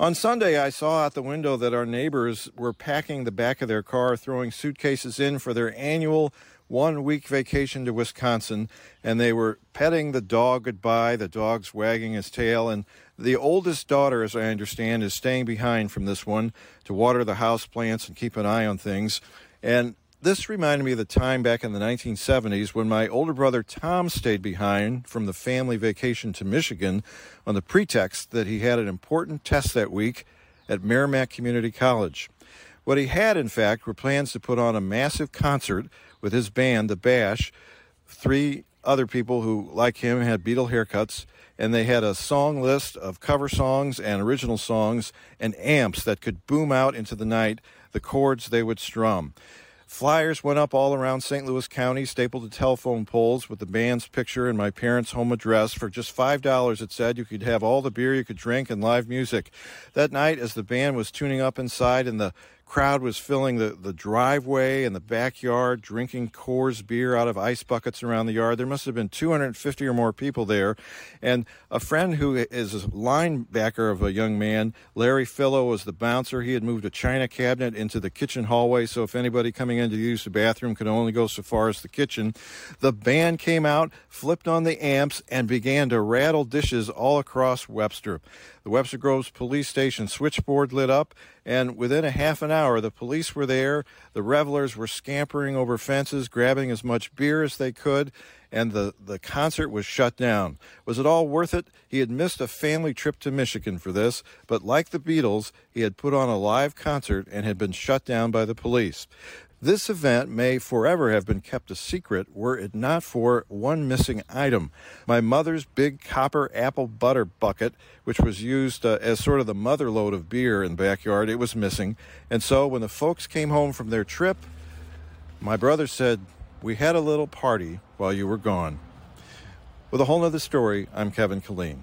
On Sunday, I saw out the window that our neighbors were packing the back of their car, throwing suitcases in for their annual one week vacation to Wisconsin, and they were petting the dog goodbye, the dog's wagging his tail, and the oldest daughter, as I understand, is staying behind from this one to water the house plants and keep an eye on things. And this reminded me of the time back in the 1970s when my older brother Tom stayed behind from the family vacation to Michigan on the pretext that he had an important test that week at Meramec Community College. What he had, in fact, were plans to put on a massive concert with his band, The Bash, three other people who, like him, had Beatle haircuts, and they had a song list of cover songs and original songs and amps that could boom out into the night the chords they would strum. Flyers went up all around St. Louis County, stapled to telephone poles with the band's picture and my parents' home address. For just $5, it said you could have all the beer you could drink and live music. That night, as the band was tuning up inside and the crowd was filling the, the driveway and the backyard, drinking Coors beer out of ice buckets around the yard. There must have been 250 or more people there. And a friend who is a linebacker of a young man, Larry Fillo, was the bouncer. He had moved a china cabinet into the kitchen hallway, so if anybody coming in to use the bathroom could only go so far as the kitchen. The band came out, flipped on the amps, and began to rattle dishes all across Webster. The Webster Groves Police Station switchboard lit up, and within a half an hour, the police were there. The revelers were scampering over fences, grabbing as much beer as they could, and the, the concert was shut down. Was it all worth it? He had missed a family trip to Michigan for this, but like the Beatles, he had put on a live concert and had been shut down by the police. This event may forever have been kept a secret were it not for one missing item. My mother's big copper apple butter bucket, which was used uh, as sort of the mother lode of beer in the backyard, it was missing. And so when the folks came home from their trip, my brother said, We had a little party while you were gone. With a whole nother story, I'm Kevin Killeen.